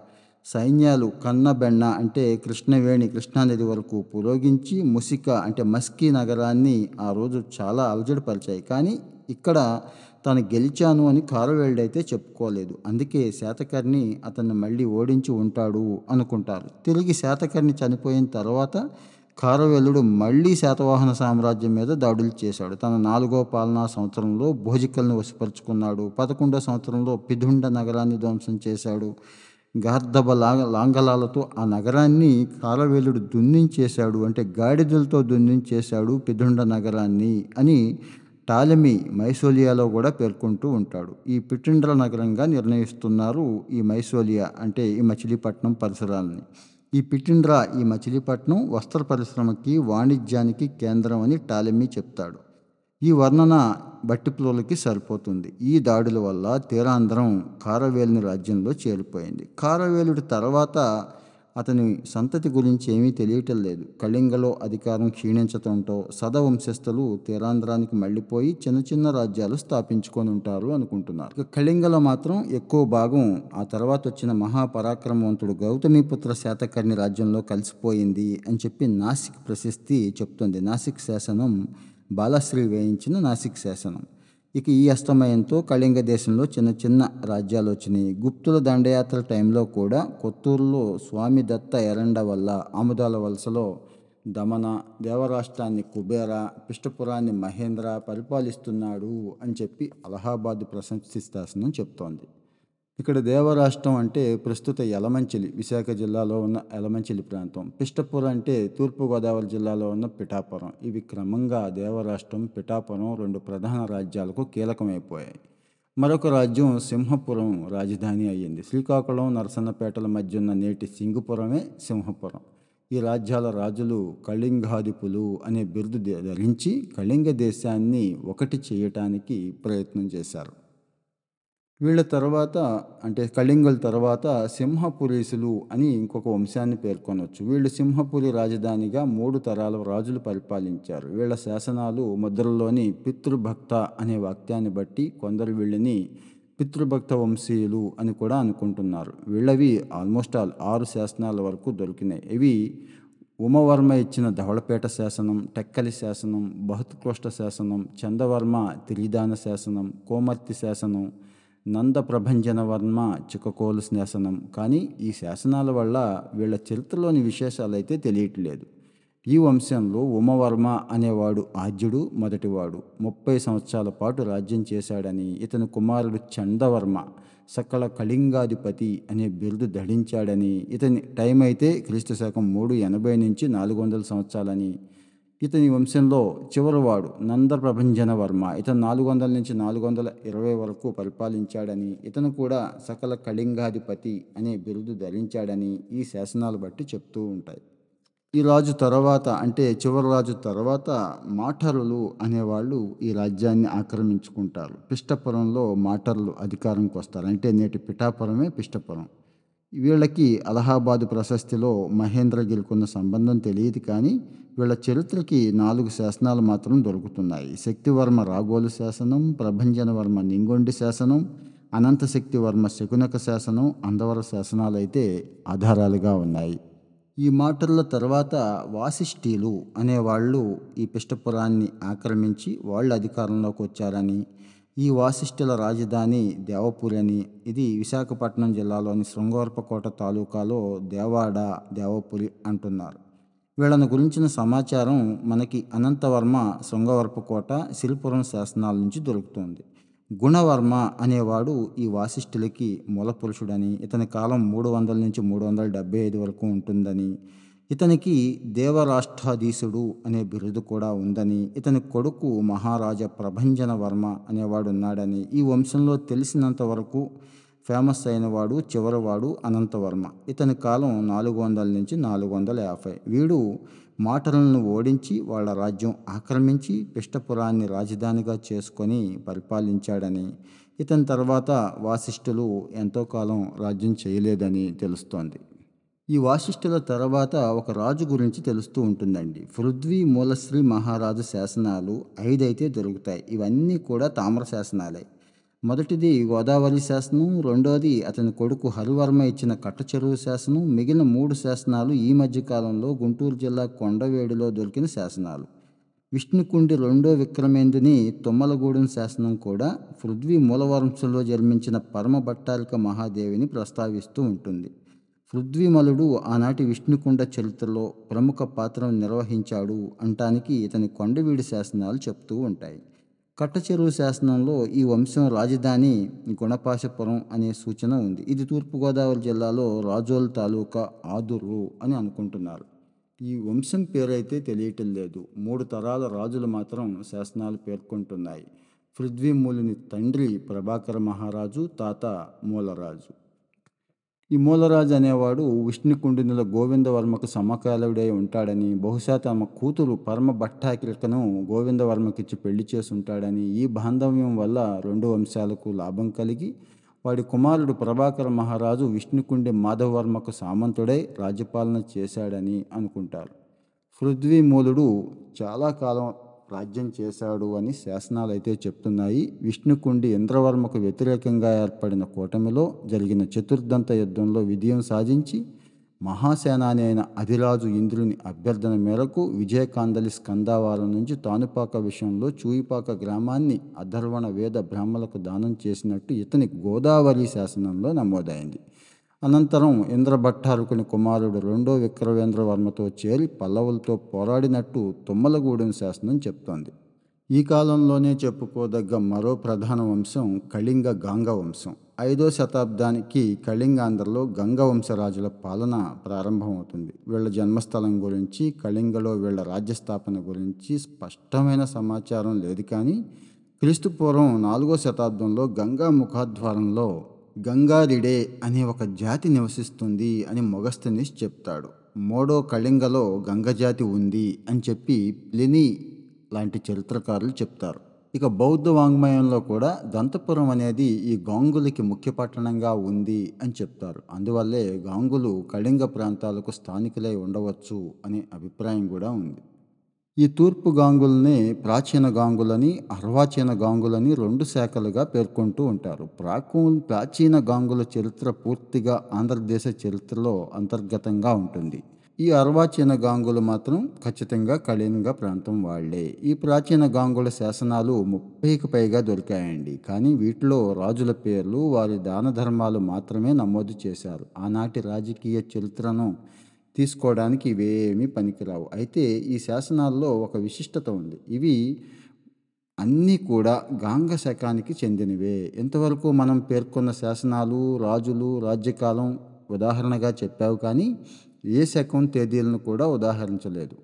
సైన్యాలు కన్నబెన్న అంటే కృష్ణవేణి కృష్ణానది వరకు పురోగించి ముసిక అంటే మస్కీ నగరాన్ని ఆ రోజు చాలా అలజడిపరిచాయి. కానీ ఇక్కడ తాను గెలిచాను అని కారవేళ్ళైతే చెప్పుకోలేదు. అందుకే శాతకర్ణి అతన్ని మళ్ళీ ఓడించి ఉంటాడు అనుకుంటారు. తిరిగి శాతకర్ణి చనిపోయిన తర్వాత కారవేలుడు మళ్ళీ శాతవాహన సామ్రాజ్యం మీద దాడులు చేశాడు. తన నాలుగో పాలనా సంవత్సరంలో భోజికల్ని వశపరుచుకున్నాడు. పదకొండో సంవత్సరంలో పిధుండ నగరాన్ని ధ్వంసం చేశాడు. గార్ధబ లాంగ లాంగలాలతో ఆ నగరాన్ని కారవేలుడు దున్నించేశాడు అంటే గాడిదలతో దున్నించేశాడు పిధుండ నగరాన్ని అని టాలమీ మైసోలియాలో కూడా పేర్కొంటూ ఉంటాడు. ఈ పిటిండ్ర నగరంగా నిర్ణయిస్తున్నారు ఈ మైసోలియా అంటే ఈ మచిలీపట్నం పరిసరాలని. ఈ పిటిండ్రా ఈ మచిలీపట్నం వస్త్ర పరిశ్రమకి వాణిజ్యానికి కేంద్రం అని టాలెమీ చెప్తాడు. ఈ వర్ణన బట్టిప్లోలకి సరిపోతుంది. ఈ దాడుల వల్ల తీరాంధ్రం కారవేలుని రాజ్యంలో చేరిపోయింది. కారవేలుడి తర్వాత అతని సంతతి గురించి ఏమీ తెలియటం లేదు. కళింగలో అధికారం క్షీణించటంతో సదవంశస్థులు తీరాంధ్రానికి మళ్ళీపోయి చిన్న చిన్న రాజ్యాలు స్థాపించుకొని ఉంటారు అనుకుంటున్నారు. ఇక కళింగలో మాత్రం ఎక్కువ భాగం ఆ తర్వాత వచ్చిన మహాపరాక్రమవంతుడు గౌతమిపుత్ర శాతకర్ణి రాజ్యంలో కలిసిపోయింది అని చెప్పి నాసిక్ ప్రశస్తి చెప్తుంది. నాసిక్ శాసనం బాలశ్రీ వేయించిన నాసిక్ శాసనం. ఇక ఈ అస్తమయంతో కళింగ దేశంలో చిన్న చిన్న రాజ్యాలు వచ్చినాయి. గుప్తుల దండయాత్ర టైంలో కూడా కొత్తూరులో స్వామి దత్త ఎరండ వల్ల ఆముదాల వలసలో దమన దేవరాష్ట్రాన్ని కుబేర పిష్టపురాన్ని మహేంద్ర పరిపాలిస్తున్నాడు అని చెప్పి అలహాబాద్ ప్రశంసిస్తాసనం చెప్తోంది. ఇక్కడ దేవరాష్ట్రం అంటే ప్రస్తుత యలమంచిలి విశాఖ జిల్లాలో ఉన్న యలమంచిలి ప్రాంతం. పిష్టపురం అంటే తూర్పుగోదావరి జిల్లాలో ఉన్న పిఠాపురం. ఇవి క్రమంగా దేవరాష్ట్రం పిఠాపురం రెండు ప్రధాన రాజ్యాలకు కీలకమైపోయాయి. మరొక రాజ్యం సింహపురం రాజధాని అయ్యింది. శ్రీకాకుళం నరసన్నపేటల మధ్య ఉన్న నేటి సింగుపురమే సింహపురం. ఈ రాజ్యాల రాజులు కళింగాధిపులు అనే బిరుదు ధరించి కళింగ దేశాన్ని ఒకటి చేయటానికి ప్రయత్నం చేశారు. వీళ్ళ తర్వాత అంటే కళింగుల తర్వాత సింహపురీసులు అని ఇంకొక వంశాన్ని పేర్కొనవచ్చు వీళ్ళు సింహపురి రాజధానిగా మూడు తరాల రాజులు పరిపాలించారు. వీళ్ళ శాసనాలు ముద్రలోని పితృభక్త అనే వాక్యాన్ని బట్టి కొందరు వీళ్ళని పితృభక్త వంశీయులు అని కూడా అనుకుంటున్నారు. వీళ్ళవి ఆల్మోస్ట్ ఆల్ ఆరు శాసనాల వరకు దొరికినాయి. ఇవి ఉమవర్మ ఇచ్చిన ధవళపేట శాసనం టెక్కలి శాసనం బహుత్కృష్ట శాసనం చందవర్మ తిరిదాన శాసనం కోమర్తి శాసనం నందప్రభంజనవర్మ చిక్కకోలు శాసనం. కానీ ఈ శాసనాల వల్ల వీళ్ళ చరిత్రలోని విశేషాలు అయితే తెలియట్లేదు. ఈ వంశంలో ఉమవర్మ అనేవాడు ఆద్యుడు మొదటివాడు. ముప్పై సంవత్సరాల పాటు రాజ్యం చేశాడని ఇతని కుమారుడు చందవర్మ సకల కళింగాధిపతి అనే బిరుదు ధరించాడని ఇతని టైం అయితే క్రీస్తు శకం మూడు ఎనభై నుంచి నాలుగు వందల సంవత్సరాలని ఇతని వంశంలో చివరివాడు నంద ప్రభంజన వర్మ ఇతను నాలుగు వందల నుంచి నాలుగు వందల ఇరవై వరకు పరిపాలించాడని ఇతను కూడా సకల కళింగాధిపతి అనే బిరుదు ధరించాడని ఈ శాసనాలు బట్టి చెప్తూ ఉంటాయి. ఈ రాజు తర్వాత అంటే చివరి రాజు తర్వాత మాటరులు అనేవాళ్ళు ఈ రాజ్యాన్ని ఆక్రమించుకుంటారు. పిష్టపురంలో మాటర్లు అధికారంకి వస్తారు అంటే నేటి పిఠాపురమే పిష్టపురం. వీళ్ళకి అలహాబాద్ ప్రశస్తిలో మహేంద్రగిరికున్న సంబంధం తెలియదు కానీ వీళ్ళ చరిత్రకి నాలుగు శాసనాలు మాత్రం దొరుకుతున్నాయి. శక్తివర్మ రాగోలు శాసనం ప్రభంజనవర్మ నింగొండి శాసనం అనంతశక్తివర్మ శకునక శాసనం అందవర శాసనాలు అయితే ఆధారాలుగా ఉన్నాయి. ఈ మాటల తర్వాత వాసిష్ఠీలు అనేవాళ్ళు ఈ పిష్టపురాన్ని ఆక్రమించి వాళ్ళు అధికారంలోకి వచ్చారని ఈ వాసిష్ఠుల రాజధాని దేవపురి అని. ఇది విశాఖపట్నం జిల్లాలోని శృంగవరపకోట తాలూకాలో దేవాడ దేవపురి అంటున్నారు. వీళ్ళను గురించిన సమాచారం మనకి అనంతవర్మ శృంగవరపకోట సిరిపురం శాసనాల నుంచి దొరుకుతుంది. గుణవర్మ అనేవాడు ఈ వాసిష్ఠులకి మూలపురుషుడని ఇతని కాలం మూడు వందల నుంచి మూడు వందల డెబ్బై ఐదు వరకు ఉంటుందని. ఇతనికి దేవరాష్ట్రాధీశుడు అనే బిరుదు కూడా ఉందని ఇతని కొడుకు మహారాజా ప్రభంజన వర్మ అనేవాడు ఉన్నాడని ఈ వంశంలో తెలిసినంత వరకు ఫేమస్ అయినవాడు చివరివాడు అనంతవర్మ ఇతని కాలం నాలుగు వందల నుంచి నాలుగు వందల యాభై. వీడు మాటలను ఓడించి వాళ్ళ రాజ్యం ఆక్రమించి పిష్టపురాన్ని రాజధానిగా చేసుకొని పరిపాలించాడని ఇతని తర్వాత వాసిష్ఠులు ఎంతో కాలం రాజ్యం చేయలేదని తెలుస్తోంది. ఈ వాసిష్ఠుల తర్వాత ఒక రాజు గురించి తెలుస్తూ ఉంటుందండి. పృథ్వీ మూలశ్రీ మహారాజు శాసనాలు ఐదైతే దొరుకుతాయి. ఇవన్నీ కూడా తామ్ర శాసనాలే. మొదటిది గోదావరి శాసనం రెండోది అతని కొడుకు హరివర్మ ఇచ్చిన కట్టచెరువు శాసనం మిగిలిన మూడు శాసనాలు ఈ మధ్య కాలంలో గుంటూరు జిల్లా కొండవేడిలో దొరికిన శాసనాలు. విష్ణుకుండి రెండో విక్రమేందుని తుమ్మలగూడెం శాసనం కూడా పృథ్వీ మూలవంశంలో జన్మించిన పరమ భట్టారిక మహాదేవిని ప్రస్తావిస్తూ ఉంటుంది. పృథ్వీమలుడు ఆనాటి విష్ణుకుండ చరిత్రలో ప్రముఖ పాత్రను నిర్వహించాడు అంటానికి ఇతని కొండవీడి శాసనాలు చెప్తూ ఉంటాయి. కట్టచెరువు శాసనంలో ఈ వంశం రాజధాని గుణపాశపురం అనే సూచన ఉంది. ఇది తూర్పుగోదావరి జిల్లాలో రాజోల్ తాలూకా ఆదుర్రు అని అనుకుంటున్నారు. ఈ వంశం పేరైతే తెలియటం లేదు. మూడు తరాల రాజులు మాత్రం శాసనాలు పేర్కొంటున్నాయి. పృథ్వీమూలిని తండ్రి ప్రభాకర మహారాజు తాత మూలరాజు. ఈ మూలరాజు అనేవాడు విష్ణుకుండినుల గోవిందవర్మకు సమకాలుడై ఉంటాడని బహుశా తమ కూతురు పరమ భట్టాకిలకను గోవిందవర్మకిచ్చి పెళ్ళి చేసి ఉంటాడని ఈ బాంధవ్యం వల్ల రెండు వంశాలకు లాభం కలిగి వాడి కుమారుడు ప్రభాకర మహారాజు విష్ణుకుండి మాధవవర్మకు సామంతుడై రాజ్యపాలన చేశాడని అనుకుంటారు. పృథ్వీమూలుడు చాలా కాలం రాజ్యం చేశాడు అని శాసనాలు అయితే చెప్తున్నాయి. విష్ణుకుండి ఇంద్రవర్మకు వ్యతిరేకంగా ఏర్పడిన కూటమిలో జరిగిన చతుర్దంత యుద్ధంలో విజయం సాధించి మహాసేనాని అయిన అధిరాజు ఇంద్రుని అభ్యర్థన మేరకు విజయకాందలి స్కందావారం నుంచి తానుపాక విషయంలో చూయిపాక గ్రామాన్ని అధర్వణ వేద బ్రాహ్మలకు దానం చేసినట్టు ఇతని గోదావరి శాసనంలో నమోదైంది. అనంతరం ఇంద్రభట్టారుకుని కుమారుడు రెండో విక్రవేంద్రవర్మతో చేరి పల్లవులతో పోరాడినట్టు తుమ్మలగూడెం శాసనం చెప్తోంది. ఈ కాలంలోనే చెప్పుకోదగ్గ మరో ప్రధాన వంశం కళింగ గాంగ వంశం. ఐదో శతాబ్దానికి కళింగాంధ్రలో గంగ వంశరాజుల పాలన ప్రారంభమవుతుంది. వీళ్ళ జన్మస్థలం గురించి కళింగలో వీళ్ళ రాజ్యస్థాపన గురించి స్పష్టమైన సమాచారం లేదు కానీ క్రీస్తుపూర్వం నాలుగో శతాబ్దంలో గంగా ముఖాద్వారంలో గంగారిడే అనే ఒక జాతి నివసిస్తుంది అని మొగస్తనిస్ చెప్తాడు. మోడో కళింగలో గంగ జాతి ఉంది అని చెప్పి ప్లిని లాంటి చరిత్రకారులు చెప్తారు. ఇక బౌద్ధ వాంగ్మయంలో కూడా దంతపురం అనేది ఈ గాంగులకి ముఖ్య పట్టణంగా ఉంది అని చెప్తారు. అందువల్లే గాంగులు కళింగ ప్రాంతాలకు స్థానికులై ఉండవచ్చు అనే అభిప్రాయం కూడా ఉంది. ఈ తూర్పు గాంగుల్ని ప్రాచీన గాంగులని అర్వాచీన గాంగులని రెండు శాఖలుగా పేర్కొంటూ ఉంటారు. ప్రాకు ప్రాచీన గాంగుల చరిత్ర పూర్తిగా ఆంధ్రదేశ చరిత్రలో అంతర్గతంగా ఉంటుంది. ఈ అర్వాచీన గాంగులు మాత్రం ఖచ్చితంగా కళింగ ప్రాంతం వాళ్ళే. ఈ ప్రాచీన గాంగుల శాసనాలు ముప్పైకి పైగా దొరికాయండి. కానీ వీటిలో రాజుల పేర్లు వారి దాన ధర్మాలు మాత్రమే నమోదు చేశారు. ఆనాటి రాజకీయ చరిత్రను తీసుకోవడానికి ఇవేమీ పనికిరావు. అయితే ఈ శాసనాల్లో ఒక విశిష్టత ఉంది. ఇవి అన్నీ కూడా గాంగ శకానికి చెందినవే. ఇంతవరకు మనం పేర్కొన్న శాసనాలు రాజులు రాజ్యకాలం ఉదాహరణగా చెప్పావు కానీ ఏ శకం తేదీలను కూడా ఉదాహరించలేదు.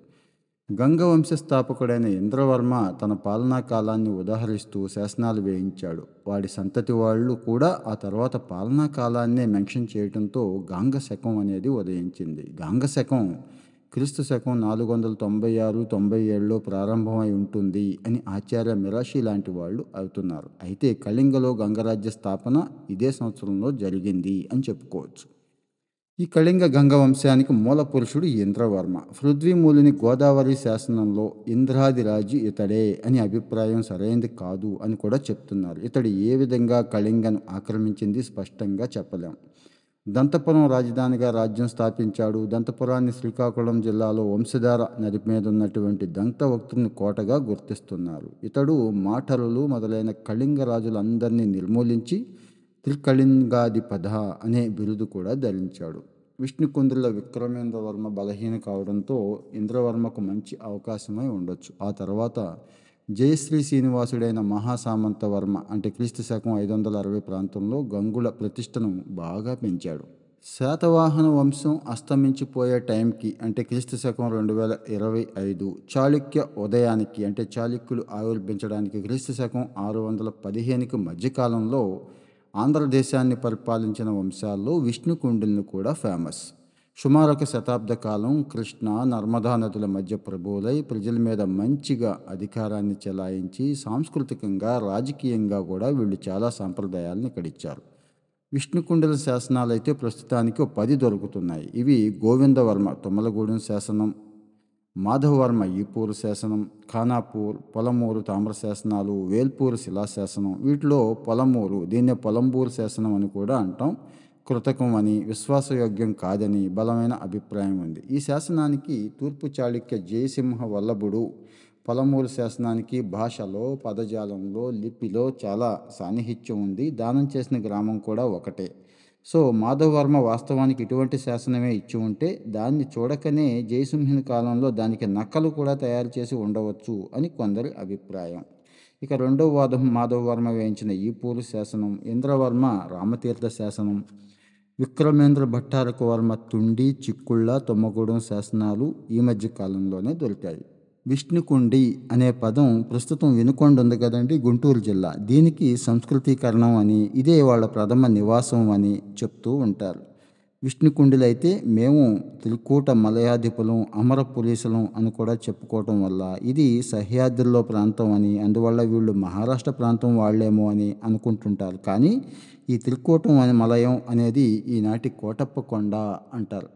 గంగ వంశస్థాపకుడైన ఇంద్రవర్మ తన పాలనా కాలాన్ని ఉదాహరిస్తూ శాసనాలు వేయించాడు. వాడి సంతతి వాళ్ళు కూడా ఆ తర్వాత పాలనా కాలాన్నే మెన్షన్ చేయడంతో గాంగ శకం అనేది ఉదయించింది. గాంగ శకం క్రీస్తు శకం నాలుగు వందల తొంభై ఆరు తొంభై ఏడులో ప్రారంభమై ఉంటుంది అని ఆచార్య మిరాషి లాంటి వాళ్ళు అవుతున్నారు. అయితే కళింగలో గంగరాజ్య స్థాపన ఇదే సంవత్సరంలో జరిగింది అని చెప్పుకోవచ్చు. ఈ కళింగ గంగ వంశానికి మూల పురుషుడు ఇంద్రవర్మ. పృథ్వీమూలిని గోదావరి శాసనంలో ఇంద్రాదిరాజు ఇతడే అని అభిప్రాయం సరైనది కాదు అని కూడా చెప్తున్నారు. ఇతడు ఏ విధంగా కళింగను ఆక్రమించింది స్పష్టంగా చెప్పలేం. దంతపురం రాజధానిగా రాజ్యం స్థాపించాడు. దంతపురాన్ని శ్రీకాకుళం జిల్లాలో వంశధార నది మీద ఉన్నటువంటి దంతవక్తుని కోటగా గుర్తిస్తున్నారు. ఇతడు మాటరులు మొదలైన కళింగ రాజులందరినీ నిర్మూలించి త్రికళింగాధిపద అనే బిరుదు కూడా ధరించాడు. విష్ణుకుంద్రుల విక్రమేంద్రవర్మ బలహీన కావడంతో ఇంద్రవర్మకు మంచి అవకాశమై ఉండొచ్చు. ఆ తర్వాత జయశ్రీ శ్రీనివాసుడైన మహాసామంతవర్మ అంటే క్రీస్తు శకం ఐదు వందల అరవై ప్రాంతంలో గంగుల ప్రతిష్టను బాగా పెంచాడు. శాతవాహన వంశం అస్తమించిపోయే టైంకి అంటే క్రీస్తు శకం రెండు వేల ఇరవై ఐదు చాళుక్య ఉదయానికి అంటే చాళుక్యులు ఆవిర్భించడానికి క్రీస్తు శకం ఆరు వందల పదిహేనుకి మధ్యకాలంలో ఆంధ్రదేశాన్ని పరిపాలించిన వంశాల్లో విష్ణుకుండిల్ని కూడా ఫేమస్ సుమారు ఒక శతాబ్ద కాలం కృష్ణ నర్మదా నదుల మధ్య ప్రభువులై ప్రజల మీద మంచిగా అధికారాన్ని చెలాయించి సాంస్కృతికంగా రాజకీయంగా కూడా వీళ్ళు చాలా సాంప్రదాయాలను ఇక్కడ విష్ణుకుండల శాసనాలు అయితే ప్రస్తుతానికి పది దొరుకుతున్నాయి. ఇవి గోవిందవర్మ తుమ్మలగూడెం శాసనం మాధవవర్మ ఈపూరు శాసనం ఖానాపూర్ పొలమూరు తామ్ర శాసనాలు వేల్పూరు శిలాశాసనం వీటిలో పొలమూరు దీన్నే పొలంబూరు శాసనం అని కూడా అంటాం. కృతకం అని విశ్వాసయోగ్యం కాదని బలమైన అభిప్రాయం ఉంది. ఈ శాసనానికి తూర్పు చాళుక్య జయసింహ వల్లభుడు పొలమూరు శాసనానికి భాషలో పదజాలంలో లిపిలో చాలా సాన్నిహిత్యం ఉంది. దానం చేసిన గ్రామం కూడా ఒకటే. సో మాధవవర్మ వాస్తవానికి ఇటువంటి శాసనమే ఇచ్చి ఉంటే దాన్ని చూడకనే జయసింహుని కాలంలో దానికి నక్కలు కూడా తయారు చేసి ఉండవచ్చు అని కొందరి అభిప్రాయం. ఇక రెండవ వాదం మాధవవర్మ వేయించిన ఈపూరు శాసనం ఇంద్రవర్మ రామతీర్థ శాసనం విక్రమేంద్ర భట్టారక వర్మ తుండి చిక్కుళ్ళ తొమ్మగూడెం శాసనాలు ఈ మధ్య కాలంలోనే దొరికాయి. విష్ణుకుండి అనే పదం ప్రస్తుతం వినుకొండ ఉంది కదండి గుంటూరు జిల్లా. దీనికి సంస్కృతీకరణం అని ఇదే వాళ్ళ ప్రథమ నివాసం అని చెప్తూ ఉంటారు. విష్ణుకుండిలు అయితే మేము త్రికూట మలయాధిపులం అమర పోలీసులం అని కూడా చెప్పుకోవటం వల్ల ఇది సహ్యాద్రిలో ప్రాంతం అని అందువల్ల వీళ్ళు మహారాష్ట్ర ప్రాంతం వాళ్ళేమో అని అనుకుంటుంటారు. కానీ ఈ త్రికూటం అనే మలయం అనేది ఈనాటి కోటప్ప కొండ అంటారు.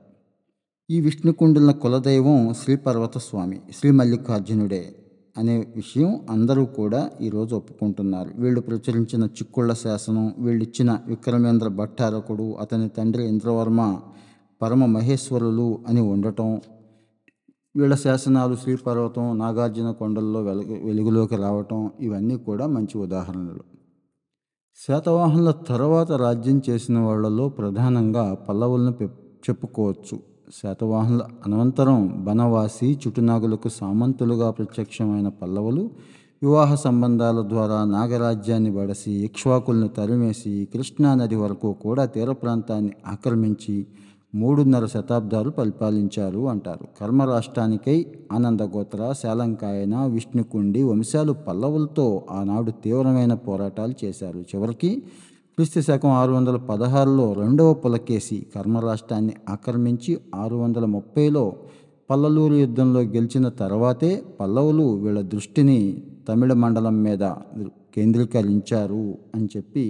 ఈ విష్ణుకుండుల కులదైవం శ్రీపర్వత స్వామి శ్రీ మల్లికార్జునుడే అనే విషయం అందరూ కూడా ఈరోజు ఒప్పుకుంటున్నారు. వీళ్ళు ప్రచురించిన చిక్కుళ్ళ శాసనం వీళ్ళిచ్చిన విక్రమేంద్ర భట్టారకుడు అతని తండ్రి ఇంద్రవర్మ పరమ మహేశ్వరులు అని ఉండటం వీళ్ళ శాసనాలు శ్రీపర్వతం నాగార్జున కొండల్లో వెలుగు వెలుగులోకి రావటం ఇవన్నీ కూడా మంచి ఉదాహరణలు. శాతవాహనుల తర్వాత రాజ్యం చేసిన వాళ్ళలో ప్రధానంగా పల్లవులను చెప్పుకోవచ్చు. శాతవాహనుల అనంతరం బనవాసి చుటునాగులకు సామంతులుగా ప్రత్యక్షమైన పల్లవులు వివాహ సంబంధాల ద్వారా నాగరాజ్యాన్ని బడసి ఇక్ష్వాకుల్ని తరిమేసి కృష్ణానది వరకు కూడా తీర ప్రాంతాన్ని ఆక్రమించి మూడున్నర శతాబ్దాలు పరిపాలించారు అంటారు. కర్మ రాష్ట్రానికై ఆనందగోత్ర శాలంకాయన విష్ణుకుండి వంశాలు పల్లవులతో ఆనాడు తీవ్రమైన పోరాటాలు చేశారు. చివరికి క్రీస్తు శకం ఆరు వందల పదహారులో రెండవ పులకేసి కర్మ రాష్ట్రాన్ని ఆక్రమించి ఆరు వందల ముప్పైలో పల్లలూరు యుద్ధంలో గెలిచిన తర్వాతే పల్లవులు వీళ్ళ దృష్టిని తమిళ మండలం మీద కేంద్రీకరించారు అని చెప్పి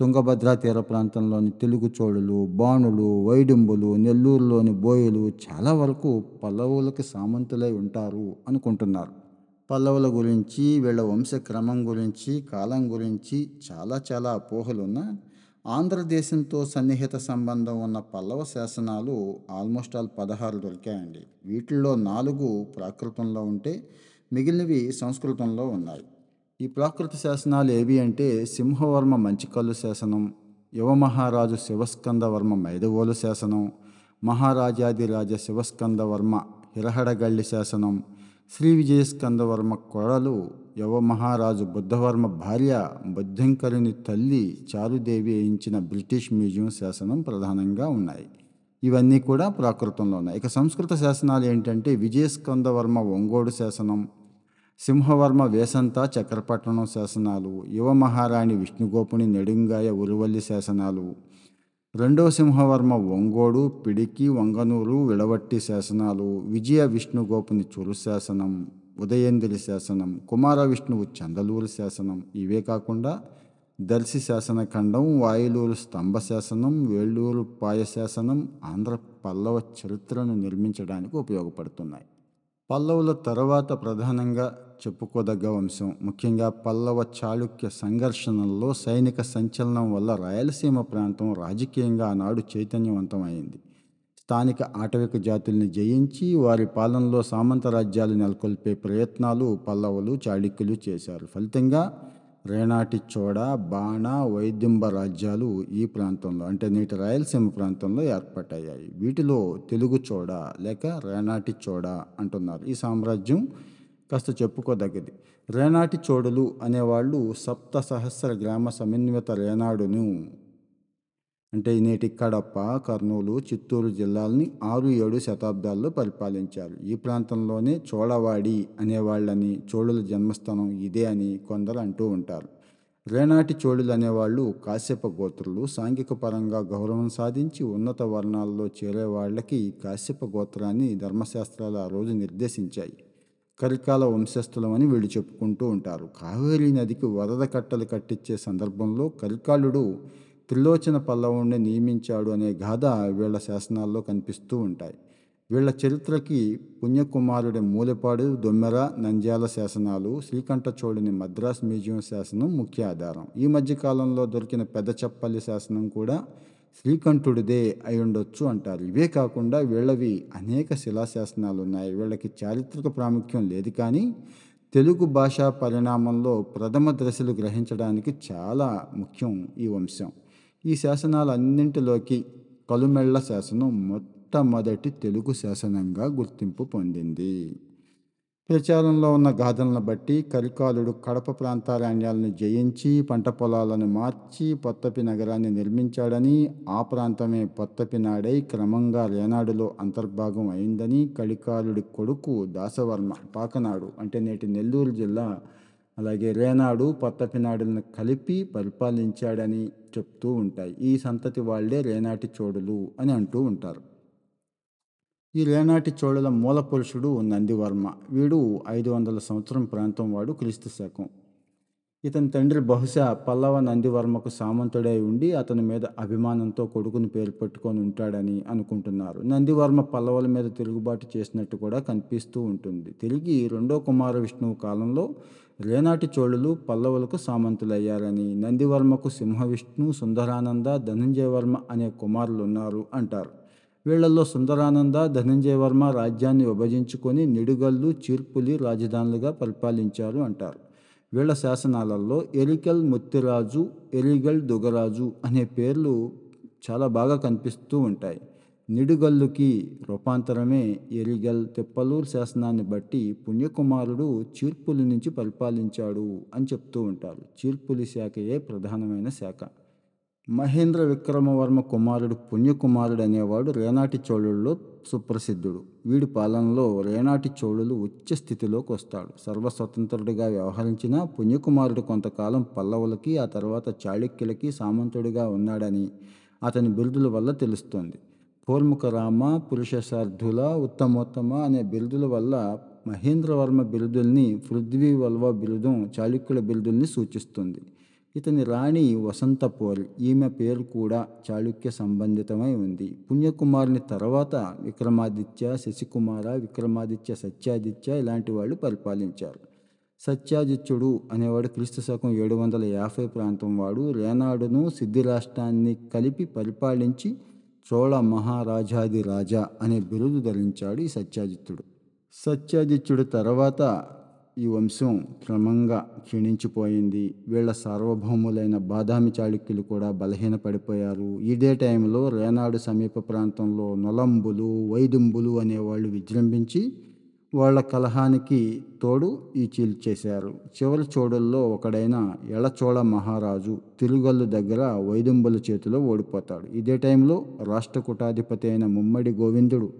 తుంగభద్ర తీర ప్రాంతంలోని తెలుగు చోళులు బాణులు వైడింబులు నెల్లూరులోని బోయలు చాలా వరకు పల్లవులకు సామంతులై ఉంటారు అనుకుంటున్నారు. పల్లవుల గురించి వీళ్ళ వంశక్రమం గురించి కాలం గురించి చాలా చాలా అపోహలున్న ఆంధ్రదేశంతో సన్నిహిత సంబంధం ఉన్న పల్లవ శాసనాలు ఆల్మోస్ట్ ఆల్ పదహారు దొరికాయండి. వీటిల్లో నాలుగు ప్రాకృతంలో ఉంటే మిగిలినవి సంస్కృతంలో ఉన్నాయి. ఈ ప్రాకృత శాసనాలు ఏవి అంటే సింహవర్మ మంచికల్లు శాసనం యువమహారాజు శివస్కందవర్మ మైదవోలు శాసనం మహారాజాదిరాజ శివస్కందవర్మ హిరహడగళ్ళి శాసనం శ్రీ విజయస్కందవర్మ కొడలు యవమహారాజు బుద్ధవర్మ భార్య బుద్ధంకరుని తల్లి చారుదేవి వేయించిన బ్రిటిష్ మ్యూజియం శాసనం ప్రధానంగా ఉన్నాయి. ఇవన్నీ కూడా ప్రాకృతంలో ఉన్నాయి. ఇక సంస్కృత శాసనాలు ఏంటంటే విజయస్కందవర్మ ఒంగోడు శాసనం సింహవర్మ వేసంత చక్రపట్టణం శాసనాలు యువ మహారాణి విష్ణుగోపుని నెడుంగాయ ఉరువల్లి శాసనాలు రెండవ సింహవర్మ ఒంగోడు పిడికి వంగనూరు విడవట్టి శాసనాలు విజయ విష్ణుగోపుని చురు శాసనం ఉదయేంద్రి శాసనం కుమార విష్ణువు చందలూరు శాసనం ఇవే కాకుండా దర్శి శాసనఖండం వాయులూరు స్తంభ శాసనం వేళ్ళూరు పాయ శాసనం ఆంధ్ర పల్లవ చరిత్రను నిర్మించడానికి ఉపయోగపడుతున్నాయి. పల్లవుల తర్వాత ప్రధానంగా చెప్పుకోదగ్గ వంశం. ముఖ్యంగా పల్లవ చాళుక్య సంఘర్షణల్లో సైనిక సంచలనం వల్ల రాయలసీమ ప్రాంతం రాజకీయంగా ఆనాడు చైతన్యవంతమైంది. స్థానిక ఆటవిక జాతుల్ని జయించి వారి పాలనలో సామంత రాజ్యాలు నెలకొల్పే ప్రయత్నాలు పల్లవులు చాళుక్యులు చేశారు. ఫలితంగా రేనాటిచోడ బాణ వైద్యంబ రాజ్యాలు ఈ ప్రాంతంలో అంటే నేటి రాయలసీమ ప్రాంతంలో ఏర్పాటయ్యాయి వీటిలో తెలుగు చోడ లేక రేనాటి చోడ అంటున్నారు. ఈ సామ్రాజ్యం కాస్త చెప్పుకోదగ్గది. రేనాటి చోడులు అనేవాళ్ళు సప్త సహస్ర గ్రామ సమన్విత రేనాడును అంటే నేటి కడప కర్నూలు చిత్తూరు జిల్లాలని ఆరు ఏడు శతాబ్దాల్లో పరిపాలించారు. ఈ ప్రాంతంలోనే చోళవాడి అనేవాళ్ళని చోళుల జన్మస్థానం ఇదే అని కొందరు అంటూ ఉంటారు. రేనాటి చోళులు అనేవాళ్ళు కాశ్యప గోత్రులు. సాంఘిక పరంగా గౌరవం సాధించి ఉన్నత వర్ణాల్లో చేరే వాళ్ళకి కాశ్యప గోత్రాన్ని ధర్మశాస్త్రాలు ఆ రోజు నిర్దేశించాయి. కరికాల వంశస్థులమని వీళ్ళు చెప్పుకుంటూ ఉంటారు. కావేరీ నదికి వరద కట్టలు కట్టించే సందర్భంలో కరికాలుడు త్రిలోచన పల్లవుణ్ణి నియమించాడు అనే గాథ వీళ్ళ శాసనాల్లో కనిపిస్తూ ఉంటాయి. వీళ్ళ చరిత్రకి పుణ్యకుమారుడి మూలపాడు దొమ్మెర నంద్యాల శాసనాలు శ్రీకంఠచోడుని మద్రాస్ మ్యూజియం శాసనం ముఖ్య ఆధారం. ఈ మధ్యకాలంలో దొరికిన పెద్ద చప్పల్లి శాసనం కూడా శ్రీకంఠుడిదే అయి ఉండొచ్చు అంటారు. ఇవే కాకుండా వీళ్ళవి అనేక శిలాశాసనాలు ఉన్నాయి. వీళ్ళకి చారిత్రక ప్రాముఖ్యం లేదు కానీ తెలుగు భాషా పరిణామంలో ప్రథమ దశలు గ్రహించడానికి చాలా ముఖ్యం ఈ వంశం. ఈ శాసనాలన్నింటిలోకి కలుమెళ్ళ శాసనం మొట్టమొదటి తెలుగు శాసనంగా గుర్తింపు పొందింది. ప్రచారంలో ఉన్న గాథలను బట్టి కరికాలుడు కడప ప్రాంతారాణ్యాలను జయించి పంట పొలాలను మార్చి పొత్తపి నగరాన్ని నిర్మించాడని ఆ ప్రాంతమే పొత్తపినాడై క్రమంగా రేనాడులో అంతర్భాగం అయిందని కలికాలుడి కొడుకు దాసవర్మ పాకనాడు అంటే నేటి నెల్లూరు జిల్లా అలాగే రేనాడు పొత్తపినాడులను కలిపి పరిపాలించాడని చెప్తూ ఉంటాయి. ఈ సంతతి వాళ్ళే రేనాటి చోడులు అని అంటూ ఉంటారు. ఈ రేనాటి చోళుల మూల పురుషుడు నందివర్మ. వీడు ఐదు వందల సంవత్సరం ప్రాంతం వాడు క్రీస్తు శకం. ఇతని తండ్రి బహుశా పల్లవ నందివర్మకు సామంతుడై ఉండి అతని మీద అభిమానంతో కొడుకుని పేరు పెట్టుకొని ఉంటాడని అనుకుంటున్నారు. నందివర్మ పల్లవుల మీద తిరుగుబాటు చేసినట్టు కూడా కనిపిస్తూ ఉంటుంది. తిరిగి రెండో కుమార విష్ణువు కాలంలో రేనాటి చోళులు పల్లవులకు సామంతులయ్యారని నందివర్మకు సింహవిష్ణు సుందరానంద ధనంజయవర్మ అనే కుమారులు ఉన్నారు అంటారు. వీళ్ళలో సుందరానంద ధనంజయవర్మ రాజ్యాన్ని విభజించుకొని నిడుగల్లు చీర్పులి రాజధానులుగా పరిపాలించారు అంటారు. వీళ్ళ శాసనాలలో ఎరికల్ ముత్తిరాజు ఎరిగల్ దుగరాజు అనే పేర్లు చాలా బాగా కనిపిస్తూ ఉంటాయి. నిడుగల్లుకి రూపాంతరమే ఎరిగల్ తెప్పలూరు శాసనాన్ని బట్టి పుణ్యకుమారుడు చీర్పులి నుంచి పరిపాలించాడు అని చెప్తూ ఉంటారు. చీర్పులి శాఖయే ప్రధానమైన శాఖ. మహేంద్ర విక్రమవర్మ కుమారుడు పుణ్యకుమారుడు అనేవాడు రేనాటి చోళుల్లో సుప్రసిద్ధుడు. వీడి పాలనలో రేనాటి చోళులు ఉచ్చ స్థితిలోకి వస్తాడు. సర్వస్వతంత్రుడిగా వ్యవహరించిన పుణ్యకుమారుడు కొంతకాలం పల్లవులకి ఆ తర్వాత చాళుక్యులకి సామంతుడిగా ఉన్నాడని అతని బిరుదుల వల్ల తెలుస్తోంది. పూర్ముఖ రామ పురుషశార్థుల ఉత్తమోత్తమ అనే బిరుదుల వల్ల మహేంద్రవర్మ బిరుదుల్ని పృథ్వీ వల్వ బిరుదం చాళుక్యుల బిరుదుల్ని సూచిస్తుంది. ఇతని రాణి వసంతపోల్ ఈమె పేరు కూడా చాళుక్య సంబంధితమై ఉంది. పుణ్యకుమారుని తర్వాత విక్రమాదిత్య శశికుమార విక్రమాదిత్య సత్యాదిత్య ఇలాంటి వాళ్ళు పరిపాలించారు. సత్యాదిత్యుడు అనేవాడు క్రీస్తు శకం ఏడు వందల యాభై ప్రాంతం వాడు. రేనాడును సిద్ధి రాష్ట్రాన్ని కలిపి పరిపాలించి చోళ మహారాజాది రాజా అనే బిరుదు ధరించాడు ఈ సత్యాదిత్యుడు సత్యాదిత్యుడు తర్వాత ఈ వంశం క్రమంగా క్షీణించిపోయింది. వీళ్ళ సార్వభౌములైన బాదామి చాళుక్యులు కూడా బలహీనపడిపోయారు. ఇదే టైంలో రేనాడు సమీప ప్రాంతంలో నొలంబులు వైదుంబులు అనేవాళ్ళు విజృంభించి వాళ్ళ కలహానికి తోడు ఈ చీల్చేశారు చివరి చోడుల్లో ఒకడైన ఎళచోళ మహారాజు తిరుగల్లు దగ్గర వైదుంబుల చేతిలో ఓడిపోతాడు. ఇదే టైంలో రాష్ట్రకూటాధిపతి అయిన ముమ్మడి గోవిందుడు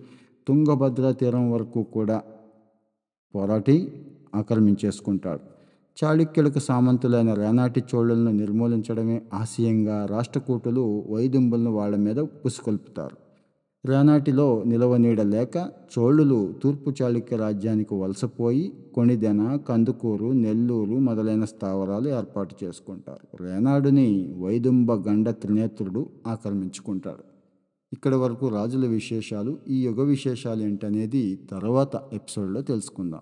తుంగభద్ర తీరం వరకు కూడా పోరాటి ఆక్రమించేసుకుంటాడు. చాళుక్యులకు సామంతులైన రేనాటి చోళులను నిర్మూలించడమే ఆశయంగా రాష్ట్రకూటులు వైదుంబులను వాళ్ళ మీద పుసుకొల్పుతారు రేనాటిలో నిలవనీడ లేక చోళులు తూర్పు చాళుక్య రాజ్యానికి వలసపోయి కొణిదెన కందుకూరు నెల్లూరు మొదలైన స్థావరాలు ఏర్పాటు చేసుకుంటారు. రేనాడుని వైదుంబ గండ త్రినేత్రుడు ఆక్రమించుకుంటాడు. ఇక్కడి వరకు రాజుల విశేషాలు ఈ యుగ విశేషాలు ఏంటనేది తర్వాత ఎపిసోడ్లో తెలుసుకుందాం.